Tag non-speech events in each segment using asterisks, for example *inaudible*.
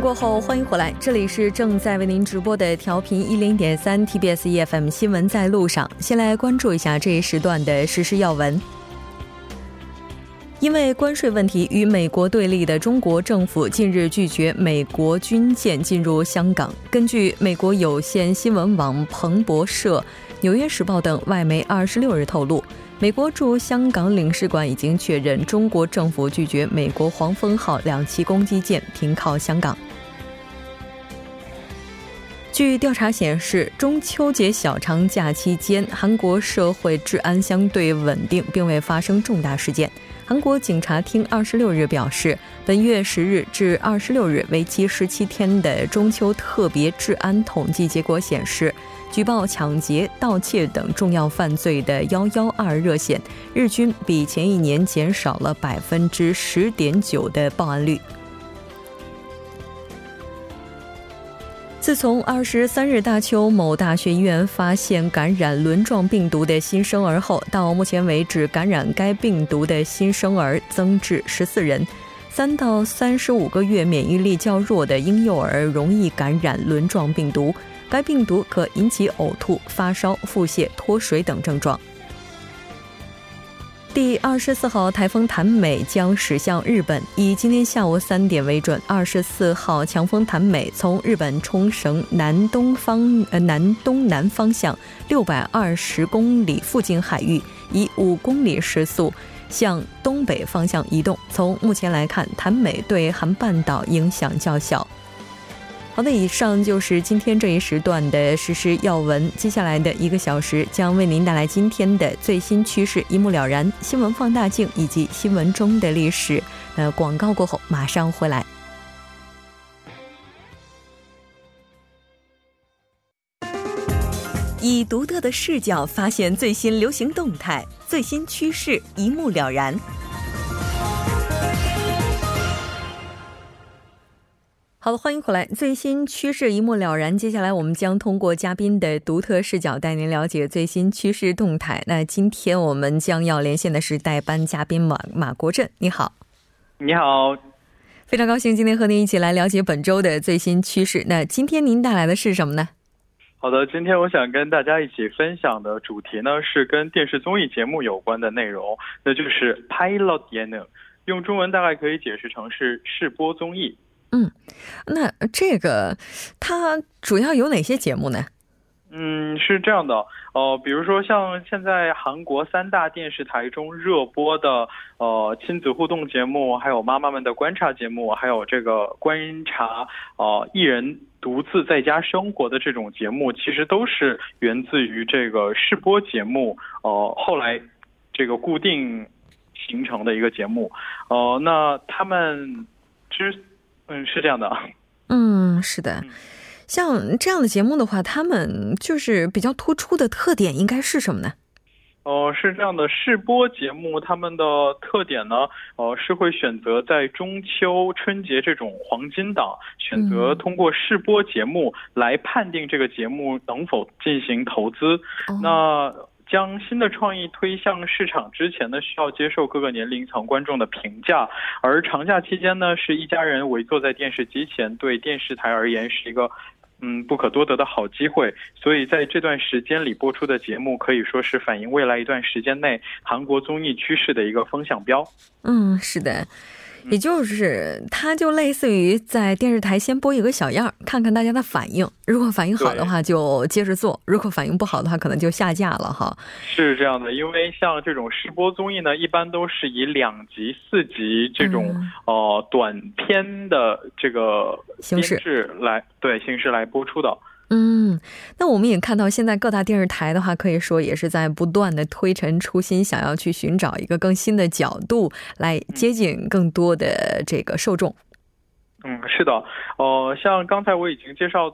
过后，欢迎回来，这里是正在为您直播的调频一零点三 TBS EFM 新闻在路上。先来关注一下这一时段的实时要闻。因为关税问题与美国对立的中国政府近日拒绝美国军舰进入香港。根据美国有线新闻网彭博社、《纽约时报》等外媒二十六日透露，美国驻香港领事馆已经确认中国政府拒绝美国“黄蜂号”两栖攻击舰停靠香港。据调查显示，中秋节小长假期间，韩国社会治安相对稳定，并未发生重大事件。韩国警察厅二十六日表示，本月十日至二十六日为期十七天的中秋特别治安统计结果显示，举报抢劫、盗窃等重要犯罪的幺幺二热线，日均比前一年减少了百分之十点九的报案率。自从二十三日大邱某大学医院发现感染轮状病毒的新生儿后，到目前为止，感染该病毒的新生儿增至十四人。三到三十五个月免疫力较弱的婴幼儿容易感染轮状病毒，该病毒可引起呕吐、发烧、腹泻、脱水等症状。第二十四号台风谭美将驶向日本，以今天下午三点为准。二十四号强风谭美从日本冲绳南东方呃南东南方向六百二十公里附近海域，以五公里时速向东北方向移动。从目前来看，潭美对韩半岛影响较小。好的，以上就是今天这一时段的实时要闻。接下来的一个小时将为您带来今天的最新趋势，一目了然。新闻放大镜以及新闻中的历史。呃广告过后马上回来。以独特的视角发现最新流行动态，最新趋势一目了然。好的，欢迎回来。最新趋势一目了然。接下来，我们将通过嘉宾的独特视角，带您了解最新趋势动态。那今天我们将要连线的是代班嘉宾马马国振。你好，你好，非常高兴今天和您一起来了解本周的最新趋势。那今天您带来的是什么呢？好的，今天我想跟大家一起分享的主题呢，是跟电视综艺节目有关的内容，那就是 Pilot e 用中文大概可以解释成是试播综艺。嗯，那这个它主要有哪些节目呢？嗯，是这样的，呃，比如说像现在韩国三大电视台中热播的呃亲子互动节目，还有妈妈们的观察节目，还有这个观察呃艺人独自在家生活的这种节目，其实都是源自于这个试播节目，呃，后来这个固定形成的一个节目，呃，那他们之。嗯，是这样的。嗯，是的。像这样的节目的话，他们就是比较突出的特点应该是什么呢？哦，是这样的，试播节目他们的特点呢，呃，是会选择在中秋、春节这种黄金档，选择通过试播节目来判定这个节目能否进行投资。那。将新的创意推向市场之前呢，需要接受各个年龄层观众的评价。而长假期间呢，是一家人围坐在电视机前，对电视台而言是一个嗯不可多得的好机会。所以在这段时间里播出的节目，可以说是反映未来一段时间内韩国综艺趋势的一个风向标。嗯，是的。也就是，它就类似于在电视台先播一个小样，看看大家的反应。如果反应好的话，就接着做；如果反应不好的话，可能就下架了哈。是这样的，因为像这种试播综艺呢，一般都是以两集、四集这种呃短片的这个形式来对形式来播出的。嗯，那我们也看到，现在各大电视台的话，可以说也是在不断的推陈出新，想要去寻找一个更新的角度来接近更多的这个受众。嗯，是的，呃，像刚才我已经介绍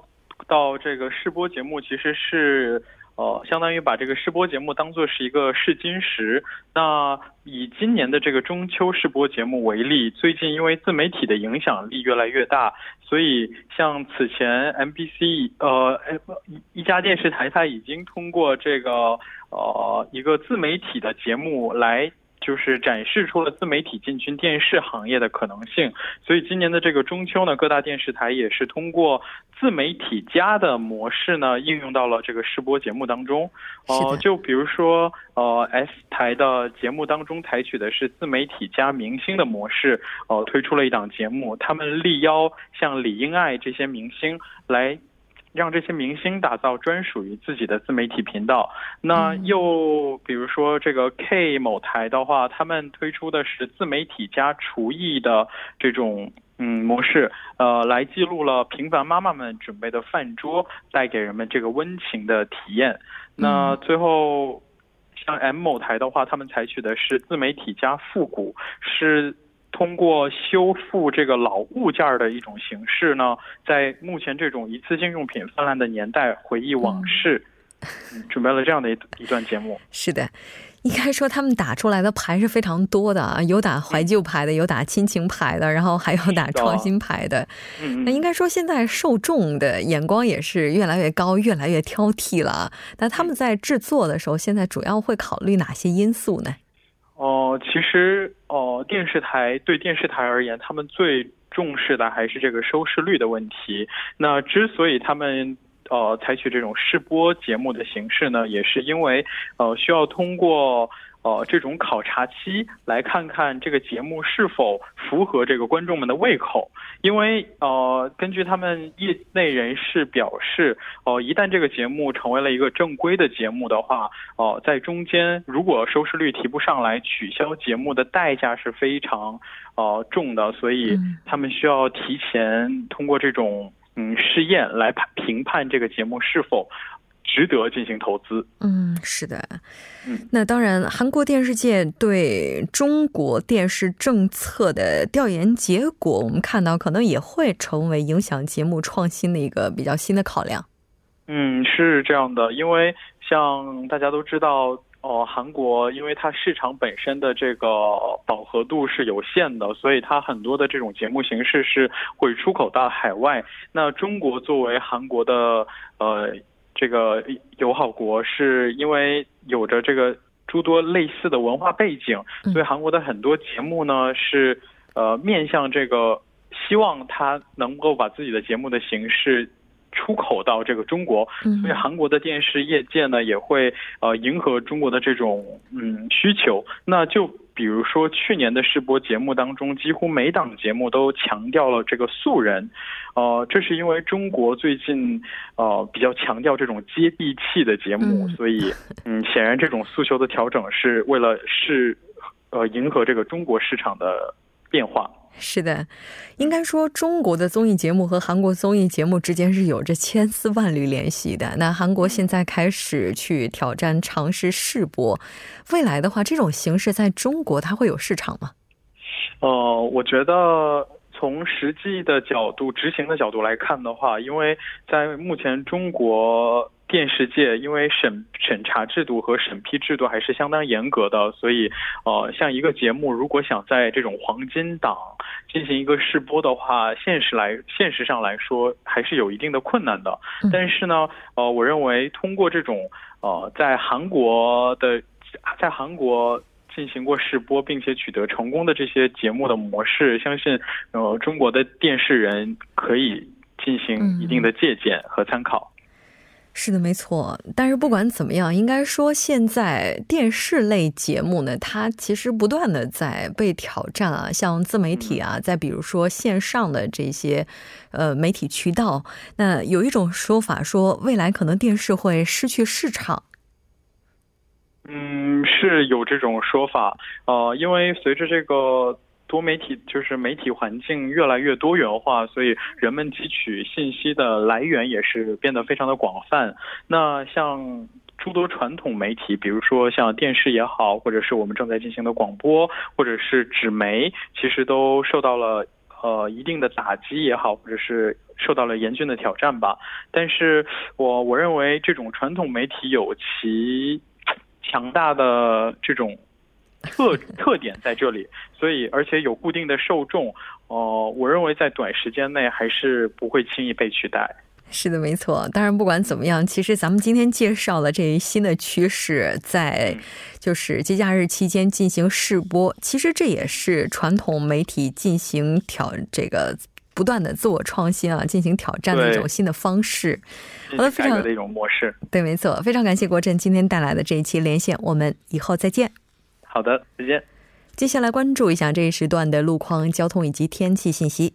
到这个试播节目，其实是。呃，相当于把这个试播节目当做是一个试金石。那以今年的这个中秋试播节目为例，最近因为自媒体的影响力越来越大，所以像此前 MBC 呃一一家电视台，它已经通过这个呃一个自媒体的节目来就是展示出了自媒体进军电视行业的可能性。所以今年的这个中秋呢，各大电视台也是通过自媒体加的模式呢，应用到了这个试播节目当中。哦，就比如说，呃，S 台的节目当中采取的是自媒体加明星的模式，呃，推出了一档节目，他们力邀像李英爱这些明星来。让这些明星打造专属于自己的自媒体频道。那又比如说这个 K 某台的话，他们推出的是自媒体加厨艺的这种嗯模式，呃，来记录了平凡妈妈们准备的饭桌，带给人们这个温情的体验。那最后像 M 某台的话，他们采取的是自媒体加复古，是。通过修复这个老物件的一种形式呢，在目前这种一次性用品泛滥的年代，回忆往事，准备了这样的一一段节目。是的，应该说他们打出来的牌是非常多的啊，有打怀旧牌的，有打亲情牌的，然后还有打创新牌的。那应该说现在受众的眼光也是越来越高，越来越挑剔了。那他们在制作的时候，现在主要会考虑哪些因素呢？哦，其实哦，电视台对电视台而言，他们最重视的还是这个收视率的问题。那之所以他们呃采取这种试播节目的形式呢，也是因为呃需要通过。呃，这种考察期来看看这个节目是否符合这个观众们的胃口，因为呃，根据他们业内人士表示，呃，一旦这个节目成为了一个正规的节目的话，呃，在中间如果收视率提不上来，取消节目的代价是非常呃重的，所以他们需要提前通过这种嗯试验来判评判这个节目是否。值得进行投资。嗯，是的。嗯，那当然，韩国电视界对中国电视政策的调研结果，我们看到可能也会成为影响节目创新的一个比较新的考量。嗯，是这样的，因为像大家都知道，哦，韩国因为它市场本身的这个饱和度是有限的，所以它很多的这种节目形式是会出口到海外。那中国作为韩国的呃。这个友好国是因为有着这个诸多类似的文化背景，所以韩国的很多节目呢是呃面向这个希望他能够把自己的节目的形式出口到这个中国，所以韩国的电视业界呢也会呃迎合中国的这种嗯需求，那就。比如说，去年的试播节目当中，几乎每档节目都强调了这个素人，呃，这是因为中国最近呃比较强调这种接地气的节目，所以嗯，显然这种诉求的调整是为了是呃迎合这个中国市场的变化。是的，应该说中国的综艺节目和韩国综艺节目之间是有着千丝万缕联系的。那韩国现在开始去挑战尝试试播，未来的话，这种形式在中国它会有市场吗？呃，我觉得从实际的角度、执行的角度来看的话，因为在目前中国。电视界因为审审查制度和审批制度还是相当严格的，所以呃，像一个节目如果想在这种黄金档进行一个试播的话，现实来现实上来说还是有一定的困难的。但是呢，呃，我认为通过这种呃在韩国的在韩国进行过试播并且取得成功的这些节目的模式，相信呃中国的电视人可以进行一定的借鉴和参考。是的，没错。但是不管怎么样，应该说现在电视类节目呢，它其实不断的在被挑战啊，像自媒体啊，再比如说线上的这些呃媒体渠道。那有一种说法说，未来可能电视会失去市场。嗯，是有这种说法。呃，因为随着这个。多媒体就是媒体环境越来越多元化，所以人们汲取信息的来源也是变得非常的广泛。那像诸多传统媒体，比如说像电视也好，或者是我们正在进行的广播，或者是纸媒，其实都受到了呃一定的打击也好，或者是受到了严峻的挑战吧。但是我我认为这种传统媒体有其强大的这种。特 *laughs* 特点在这里，所以而且有固定的受众，呃，我认为在短时间内还是不会轻易被取代。是的，没错。当然，不管怎么样，其实咱们今天介绍了这一新的趋势，在就是节假日期间进行试播，其实这也是传统媒体进行挑这个不断的自我创新啊，进行挑战的一种新的方式。好的，非常的一种模式。对，没错。非常感谢国振今天带来的这一期连线，我们以后再见。好的，再见。接下来关注一下这一时段的路况、交通以及天气信息。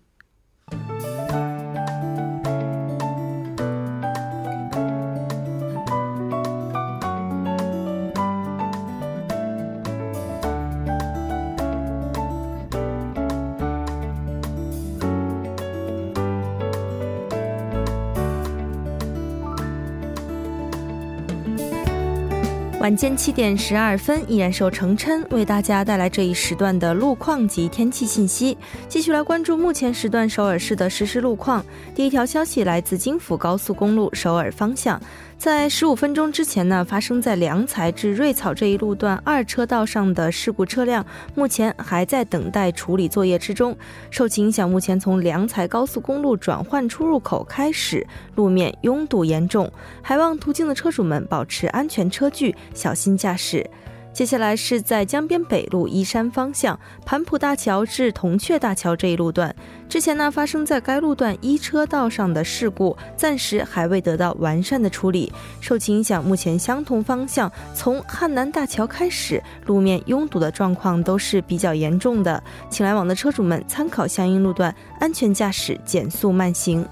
晚间七点十二分，依然是由程琛为大家带来这一时段的路况及天气信息。继续来关注目前时段首尔市的实时路况。第一条消息来自京釜高速公路首尔方向。在十五分钟之前呢，发生在良才至瑞草这一路段二车道上的事故车辆，目前还在等待处理作业之中。受其影响，目前从良才高速公路转换出入口开始，路面拥堵严重，还望途经的车主们保持安全车距，小心驾驶。接下来是在江边北路依山方向盘浦大桥至铜雀大桥这一路段，之前呢发生在该路段一车道上的事故，暂时还未得到完善的处理。受其影响，目前相同方向从汉南大桥开始，路面拥堵的状况都是比较严重的，请来往的车主们参考相应路段，安全驾驶，减速慢行。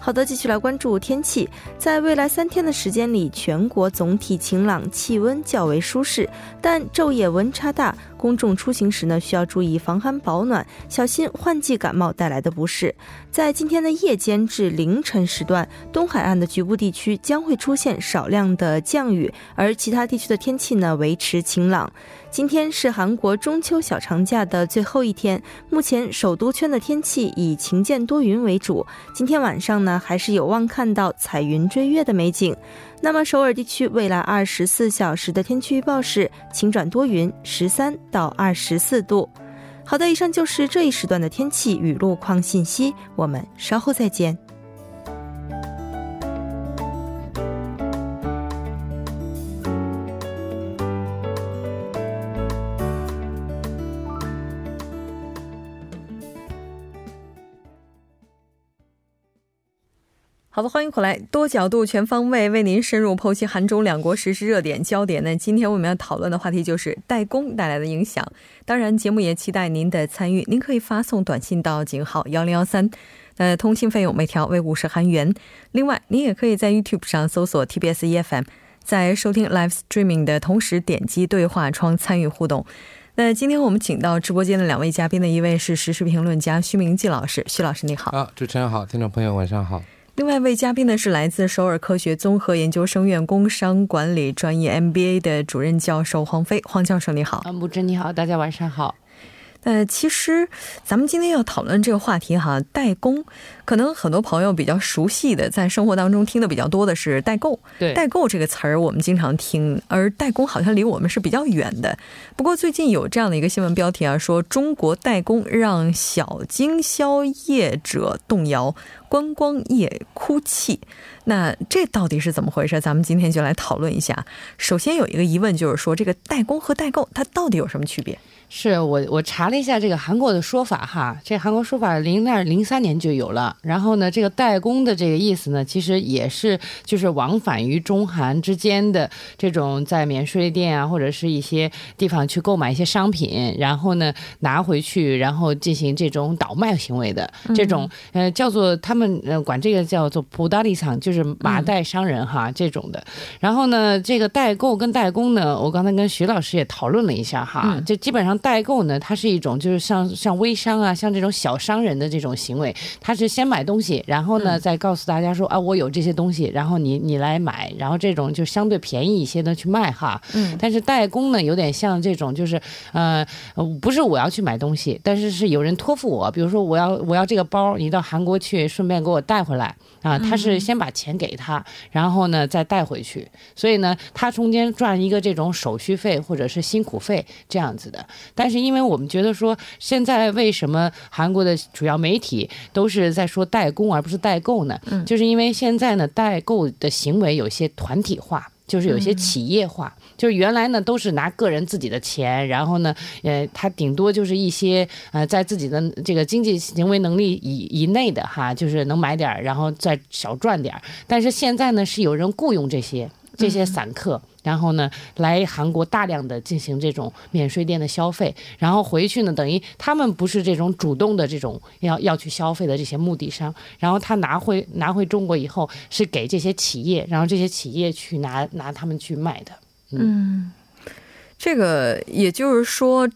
好的，继续来关注天气。在未来三天的时间里，全国总体晴朗，气温较为舒适，但昼夜温差大。公众出行时呢，需要注意防寒保暖，小心换季感冒带来的不适。在今天的夜间至凌晨时段，东海岸的局部地区将会出现少量的降雨，而其他地区的天气呢维持晴朗。今天是韩国中秋小长假的最后一天，目前首都圈的天气以晴间多云为主。今天晚上呢，还是有望看到彩云追月的美景。那么首尔地区未来二十四小时的天气预报是晴转多云，十三到二十四度。好的，以上就是这一时段的天气与路况信息，我们稍后再见。好的，欢迎回来，多角度、全方位为您深入剖析韩中两国实时热点焦点。那今天我们要讨论的话题就是代工带来的影响。当然，节目也期待您的参与，您可以发送短信到井号幺零幺三，呃，通信费用每条为五十韩元。另外，您也可以在 YouTube 上搜索 TBS EFM，在收听 Live Streaming 的同时点击对话窗参与互动。那今天我们请到直播间的两位嘉宾的一位是时事评论家徐明季老师，徐老师你好。啊，主持人好，听众朋友晚上好。另外一位嘉宾呢是来自首尔科学综合研究生院工商管理专业 MBA 的主任教授黄飞，黄教授你好。啊，木真你好，大家晚上好。呃，其实咱们今天要讨论这个话题哈，代工，可能很多朋友比较熟悉的，在生活当中听的比较多的是代购。对，代购这个词儿我们经常听，而代工好像离我们是比较远的。不过最近有这样的一个新闻标题啊，说中国代工让小经销业者动摇，观光业哭泣。那这到底是怎么回事？咱们今天就来讨论一下。首先有一个疑问就是说，这个代工和代购它到底有什么区别？是我我查了一下这个韩国的说法哈，这韩国说法零二零三年就有了。然后呢，这个代工的这个意思呢，其实也是就是往返于中韩之间的这种在免税店啊或者是一些地方去购买一些商品，然后呢拿回去，然后进行这种倒卖行为的这种呃叫做他们呃管这个叫做普达利厂，就是麻袋商人哈这种的。然后呢，这个代购跟代工呢，我刚才跟徐老师也讨论了一下哈，就基本上。代购呢，它是一种就是像像微商啊，像这种小商人的这种行为，他是先买东西，然后呢再告诉大家说啊，我有这些东西，然后你你来买，然后这种就相对便宜一些的去卖哈。嗯。但是代工呢，有点像这种，就是呃，不是我要去买东西，但是是有人托付我，比如说我要我要这个包，你到韩国去顺便给我带回来啊。他是先把钱给他，然后呢再带回去，所以呢他中间赚一个这种手续费或者是辛苦费这样子的。但是因为我们觉得说，现在为什么韩国的主要媒体都是在说代工而不是代购呢？嗯，就是因为现在呢，代购的行为有些团体化。就是有些企业化，就是原来呢都是拿个人自己的钱，然后呢，呃，他顶多就是一些呃在自己的这个经济行为能力以以内的哈，就是能买点儿，然后再少赚点儿。但是现在呢是有人雇佣这些这些散客。然后呢，来韩国大量的进行这种免税店的消费，然后回去呢，等于他们不是这种主动的这种要要去消费的这些目的商，然后他拿回拿回中国以后是给这些企业，然后这些企业去拿拿他们去卖的。嗯，这个也就是说。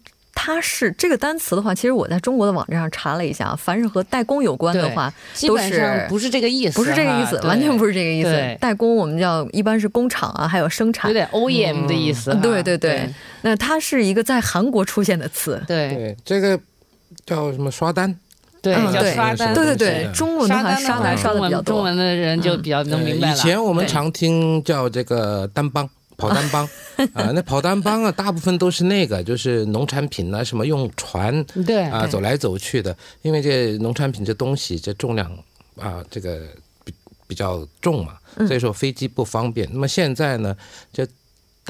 它是这个单词的话，其实我在中国的网站上查了一下，凡是和代工有关的话，基本上不是这个意思，不是这个意思，完全不是这个意思。代工我们叫一般是工厂啊，还有生产，有点 OEM 的意思。对对对，那它是一个在韩国出现的词。对，对这个叫什么刷单？对，叫刷单。对对对，中文的话刷单刷的比较多，中文的人就比较能明白了。以前我们常听叫这个单帮。跑单帮 *laughs* 啊，那跑单帮啊，大部分都是那个，就是农产品呢，什么用船对啊走来走去的，因为这农产品这东西这重量啊，这个比比较重嘛，所以说飞机不方便。那么现在呢，这。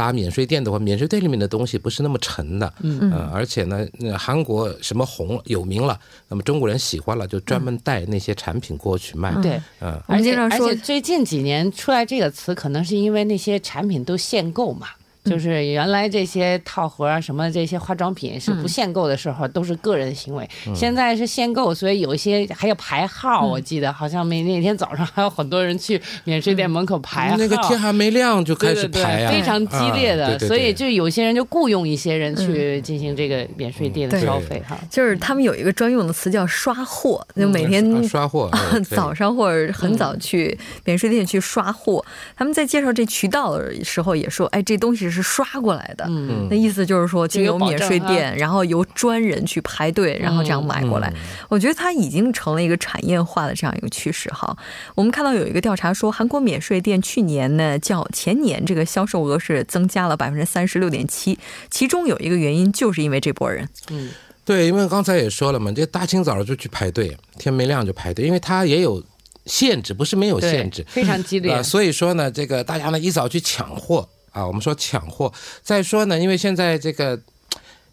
打免税店的话，免税店里面的东西不是那么沉的，嗯而且呢，那韩国什么红有名了，那么中国人喜欢了，就专门带那些产品过去卖。对，嗯，而且而且最近几年出来这个词，可能是因为那些产品都限购嘛。就是原来这些套盒啊，什么这些化妆品是不限购的时候，都是个人行为。现在是限购，所以有一些还要排号。我记得好像每那天早上还有很多人去免税店门口排号。那个天还没亮就开始排啊，非常激烈的。所以就有些人就雇佣一些人去进行这个免税店的消费哈。就是他们有一个专用的词叫刷货，就每天刷货，*laughs* 早上或者很早去免税店去刷货。他们在介绍这渠道的时候也说，哎，这东西。是刷过来的，嗯那意思就是说，经由免税店，然后由专人去排队，然后这样买过来。我觉得它已经成了一个产业化的这样一个趋势哈。我们看到有一个调查说，韩国免税店去年呢较前年这个销售额是增加了百分之三十六点七，其中有一个原因就是因为这波人。嗯，对，因为刚才也说了嘛，这大清早就去排队，天没亮就排队，因为它也有限制，不是没有限制，非常激烈。所以说呢，这个大家呢一早去抢货。啊，我们说抢货。再说呢，因为现在这个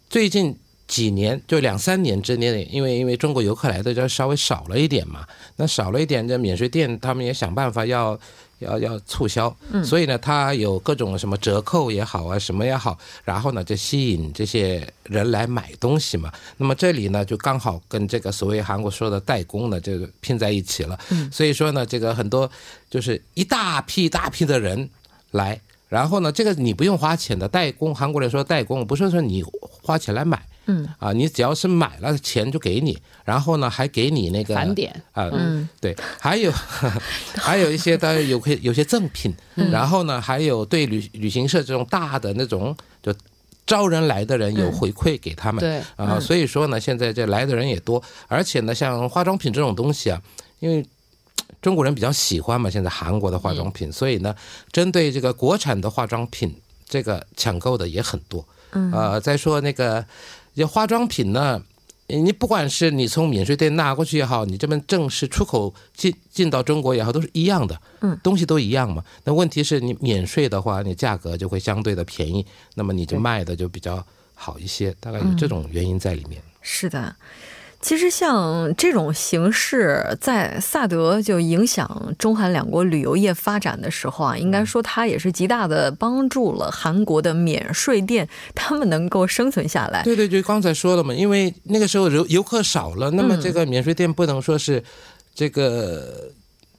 最近几年，就两三年之内，因为因为中国游客来的就稍微少了一点嘛，那少了一点，这免税店他们也想办法要要要促销，所以呢，他有各种什么折扣也好啊，什么也好，然后呢，就吸引这些人来买东西嘛。那么这里呢，就刚好跟这个所谓韩国说的代工呢，这个拼在一起了。所以说呢，这个很多就是一大批一大批的人来。然后呢，这个你不用花钱的代工，韩国人说代工，不是说你花钱来买，嗯，啊，你只要是买了钱就给你，然后呢还给你那个返点。啊，嗯，对，还有 *laughs* 还有一些当然有可以有些赠品，然后呢还有对旅旅行社这种大的那种就招人来的人有回馈给他们，对，啊，所以说呢现在这来的人也多，而且呢像化妆品这种东西啊，因为。中国人比较喜欢嘛，现在韩国的化妆品，所以呢，针对这个国产的化妆品，这个抢购的也很多。嗯，呃，再说那个，化妆品呢，你不管是你从免税店拿过去也好，你这边正式出口进进到中国也好，都是一样的。嗯，东西都一样嘛。那问题是你免税的话，你价格就会相对的便宜，那么你就卖的就比较好一些，大概有这种原因在里面。是的。其实像这种形式，在萨德就影响中韩两国旅游业发展的时候啊，应该说它也是极大的帮助了韩国的免税店，他们能够生存下来。对对就，刚才说了嘛，因为那个时候游游客少了，那么这个免税店不能说是这个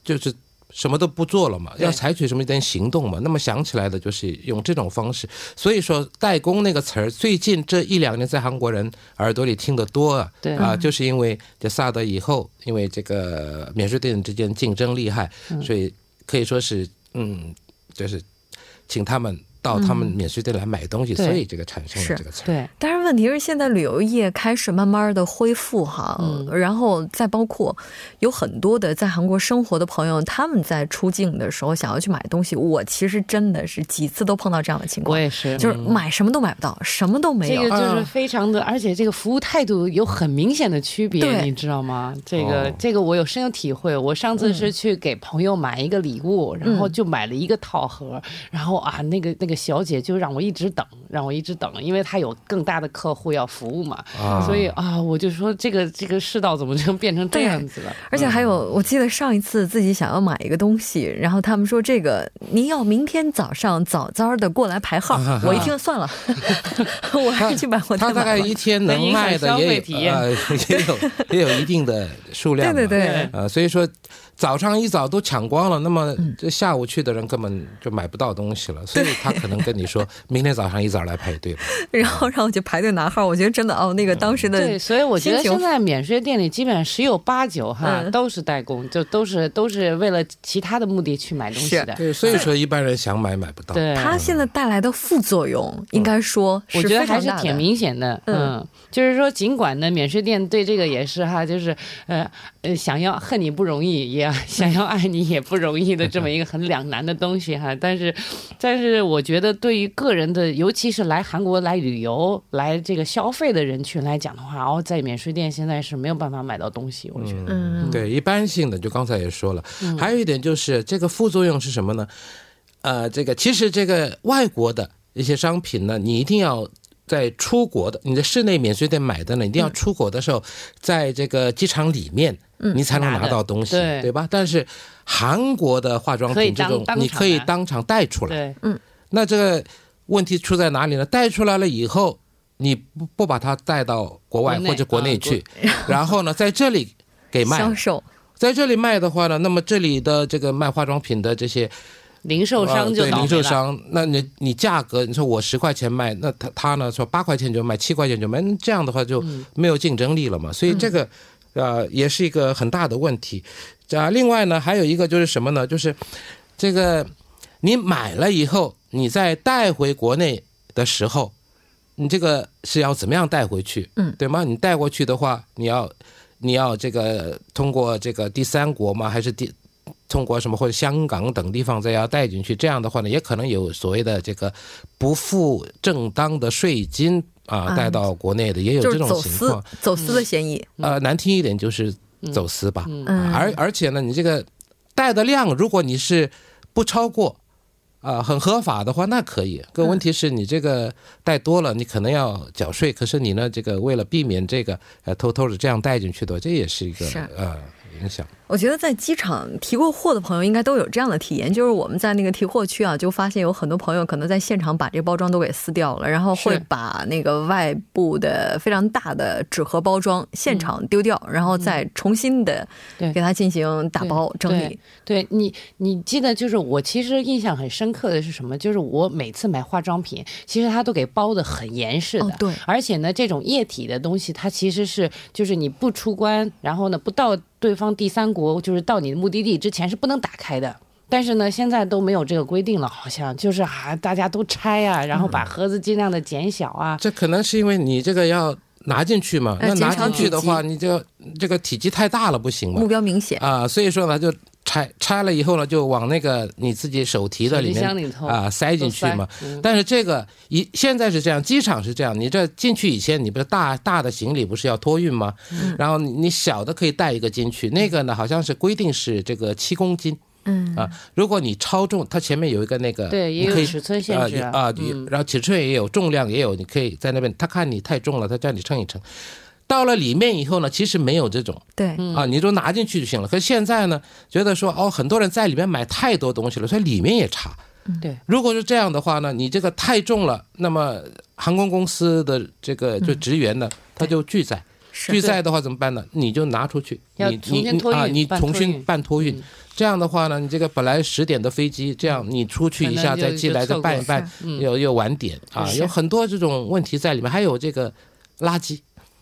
就是。什么都不做了嘛，要采取什么一点行动嘛？那么想起来的就是用这种方式。所以说“代工”那个词儿，最近这一两年在韩国人耳朵里听得多啊。对啊，就是因为这萨德以后，因为这个免税店之间竞争厉害，所以可以说是嗯，就是请他们到他们免税店来买东西，对所以这个产生了这个词。对，但是问题是，现在旅游业开始慢慢的恢复哈，嗯然后再包括有很多的在韩国生活的朋友，他们在出境的时候想要去买东西，我其实真的是几次都碰到这样的情况，我也是，就是买什么都买不到，什么都没有。这个就是啊非常的，而且这个服务态度有很明显的区别，你知道吗？这个、哦这个我有深有体会。我上次是去给朋友买一个礼物，然后就买了一个套盒，然后啊，那个那个小姐就让我一直等，让我一直等，因为她有更大的客户要服务嘛，啊所以啊，我就说这个这个世道怎么就变成这样子了？而且还有，我记得上一次自己想要买一个东西，然后他们说这个您要明天早上早早的过来排号，我一听算了，*laughs* 我还是去百货店它大概一天能卖的 *laughs* 也有费体验呃也有也有一定的数量，对对对，呃，所以说早上一早都抢光了，那么这下午去的人根本就买不到东西了，所以他可能跟你说 *laughs* 明天早上一早来排队吧。然后让我去排队拿号，我觉得真的哦，那个当时的对，所以我觉得现在免税店里基本上十有八九哈、嗯都是代工，就都是都是为了其他的目的去买东西的。对，所以说一般人想买买不到。对，它现在带来的副作用，应该说是我觉得还是挺明显的，嗯。嗯，就是说，尽管呢，免税店对这个也是哈，就是呃呃，想要恨你不容易，也想要爱你也不容易的这么一个很两难的东西哈。但是，但是我觉得对于个人的，尤其是来韩国来旅游、来这个消费的人群来讲的话，哦，在免税店现在是没有办法买到东西，我觉得。嗯，对，一般性的，就刚才也说了，还有一点就是这个副作用是什么呢？呃，这个其实这个外国的一些商品呢，你一定要在出国的，你在室内免税店买的呢，一定要出国的时候，在这个机场里面，你才能拿到东西，对。对吧？但是韩国的化妆品这种，你可以当场带出来，对，那这个问题出在哪里呢？带出来了以后，你不不把它带到国外或者国内啊去，*laughs* *laughs* 然后呢，在这里给卖销售在这里卖的话呢，那么这里的这个卖化妆品的这些零售商就零售商，那你你价格，你说我十块钱卖，那他他呢说八块钱就卖，七块钱就卖，那这样的话就没有竞争力了嘛。所以这个呃也是一个很大的问题。啊，另外呢还有一个就是什么呢？就是这个你买了以后，你再带回国内的时候，你这个是要怎么样带回去？嗯，对吗？你带过去的话，你要你要这个通过这个第三国吗？还是第通过什么或者香港等地方再要带进去？这样的话呢，也可能有所谓的这个不付正当的税金啊，啊带到国内的也有这种是走私情况。走私的嫌疑。呃，难听一点就是走私吧。嗯，而而且呢，你这个带的量，如果你是不超过啊、很合法的话，那可以。可问题是你这个带多了，你可能要缴税。可是你呢，这个为了避免这个呃偷偷的这样带进去的，这也是一个呃影响。我觉得在机场提过货的朋友应该都有这样的体验，就是我们在那个提货区啊，就发现有很多朋友可能在现场把这个包装都给撕掉了，然后会把那个外部的非常大的纸盒包装现场丢掉，然后再重新的对给它进行打包整理。对你，你记得就是我其实印象很深刻的是什么？就是我每次买化妆品，其实它都给包的很严实的。哦对而且呢，这种液体的东西，它其实是就是你不出关，然后呢不到对方第三国，就是到你的目的地之前是不能打开的。但是呢，现在都没有这个规定了，好像就是啊，大家都拆啊，然后把盒子尽量的减小啊。这可能是因为你这个要拿进去嘛，呃那拿进去的话，体你就这个体积太大了不行嘛目。标明显，啊，所以说呢，就拆拆了以后呢，就往那个你自己手提的里面啊塞进去嘛。嗯但是这个一现在是这样，机场是这样，你这进去以前，你不是大大的行李不是要托运吗？嗯然后你你小的可以带一个进去，那个呢好像是规定是这个七公斤嗯啊。如果你超重，它前面有一个那个，对，也可以有尺寸限制啊然后尺寸也有，重量也有，你可以在那边，他看你太重了，他叫你称一称。到了里面以后呢，其实没有这种对，嗯。啊，你就拿进去就行了。可是现在呢，觉得说哦，很多人在里面买太多东西了，所以里面也查。对，如果是这样的话呢，你这个太重了，那么航空公司的这个就职员呢，他就拒载。拒载的话怎么办呢？你就拿出去，要你你啊，你重新办托运。嗯。这样的话呢，你这个本来十点的飞机，这样你出去一下再进来再办一办，嗯。又又晚点。啊，有很多这种问题在里面。还有这个垃圾，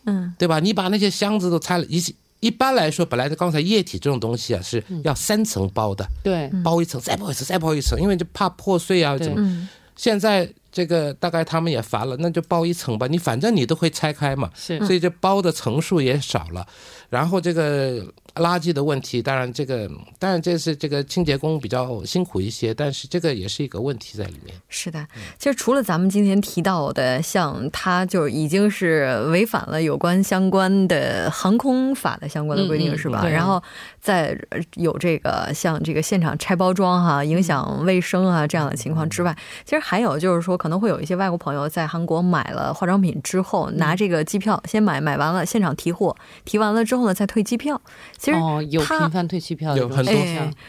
嗯对吧？你把那些箱子都拆了，一一般来说，本来刚才液体这种东西啊是要三层包的，对，包一层再包一层再包一层，因为就怕破碎啊对怎么。嗯现在这个大概他们也烦了，那就包一层吧，你反正你都会拆开嘛，是所以这包的层数也少了，然后这个。垃圾的问题，当然这个，当然这是这个清洁工比较辛苦一些，但是这个也是一个问题在里面。是的，其实除了咱们今天提到的，像他就已经是违反了有关相关的航空法的相关的规定，是吧？然后再有这个像这个现场拆包装哈，影响卫生啊这样的情况之外，其实还有就是说，可能会有一些外国朋友在韩国买了化妆品之后，拿这个机票先买，买完了现场提货，提完了之后呢再退机票。哦，有频繁退机票有很多，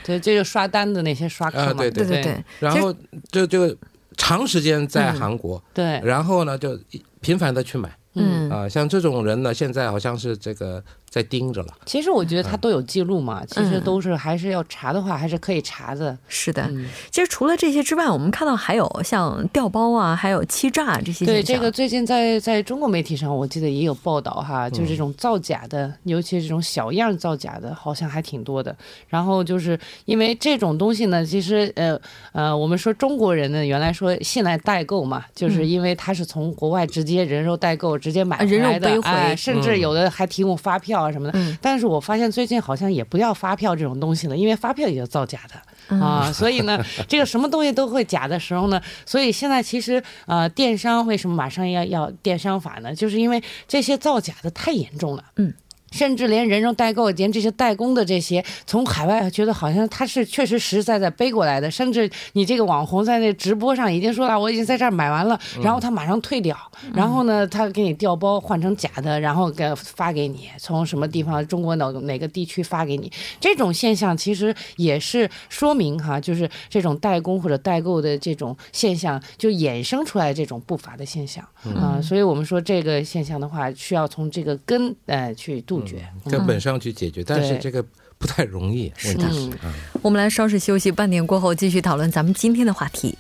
对，这就刷单的那些刷客嘛，对对对，然后就就长时间在韩国，对，然后呢就频繁的去买，嗯。啊，像这种人呢，现在好像是这个。在盯着了。其实我觉得他都有记录嘛，其实都是还是要查的话，还是可以查的。是的，其实除了这些之外，我们看到还有像调包啊，还有欺诈这些。对，这个最近在在中国媒体上，我记得也有报道哈，就是这种造假的，尤其是这种小样造假的，好像还挺多的。然后就是因为这种东西呢，其实呃呃，我们说中国人呢，原来说信赖代购嘛，就是因为他是从国外直接人肉代购直接买回来的，哎，甚至有的还提供发票。啊什么的，但是我发现最近好像也不要发票这种东西了，因为发票也是造假的啊，所以呢，这个什么东西都会假的时候呢，所以现在其实呃，电商为什么马上要要电商法呢？就是因为这些造假的太严重了，嗯。甚至连人肉代购，连这些代工的这些，从海外觉得好像他是确实实实在在背过来的。甚至你这个网红在那直播上已经说了，我已经在这儿买完了，然后他马上退掉，然后呢，他给你调包换成假的，然后给发给你，从什么地方中国哪哪个地区发给你。这种现象其实也是说明哈，就是这种代工或者代购的这种现象，就衍生出来这种不法的现象啊。所以我们说这个现象的话，需要从这个根呃去度。根本上去解决，但是这个不太容易。问题是，我们来稍事休息，半点过后继续讨论咱们今天的话题。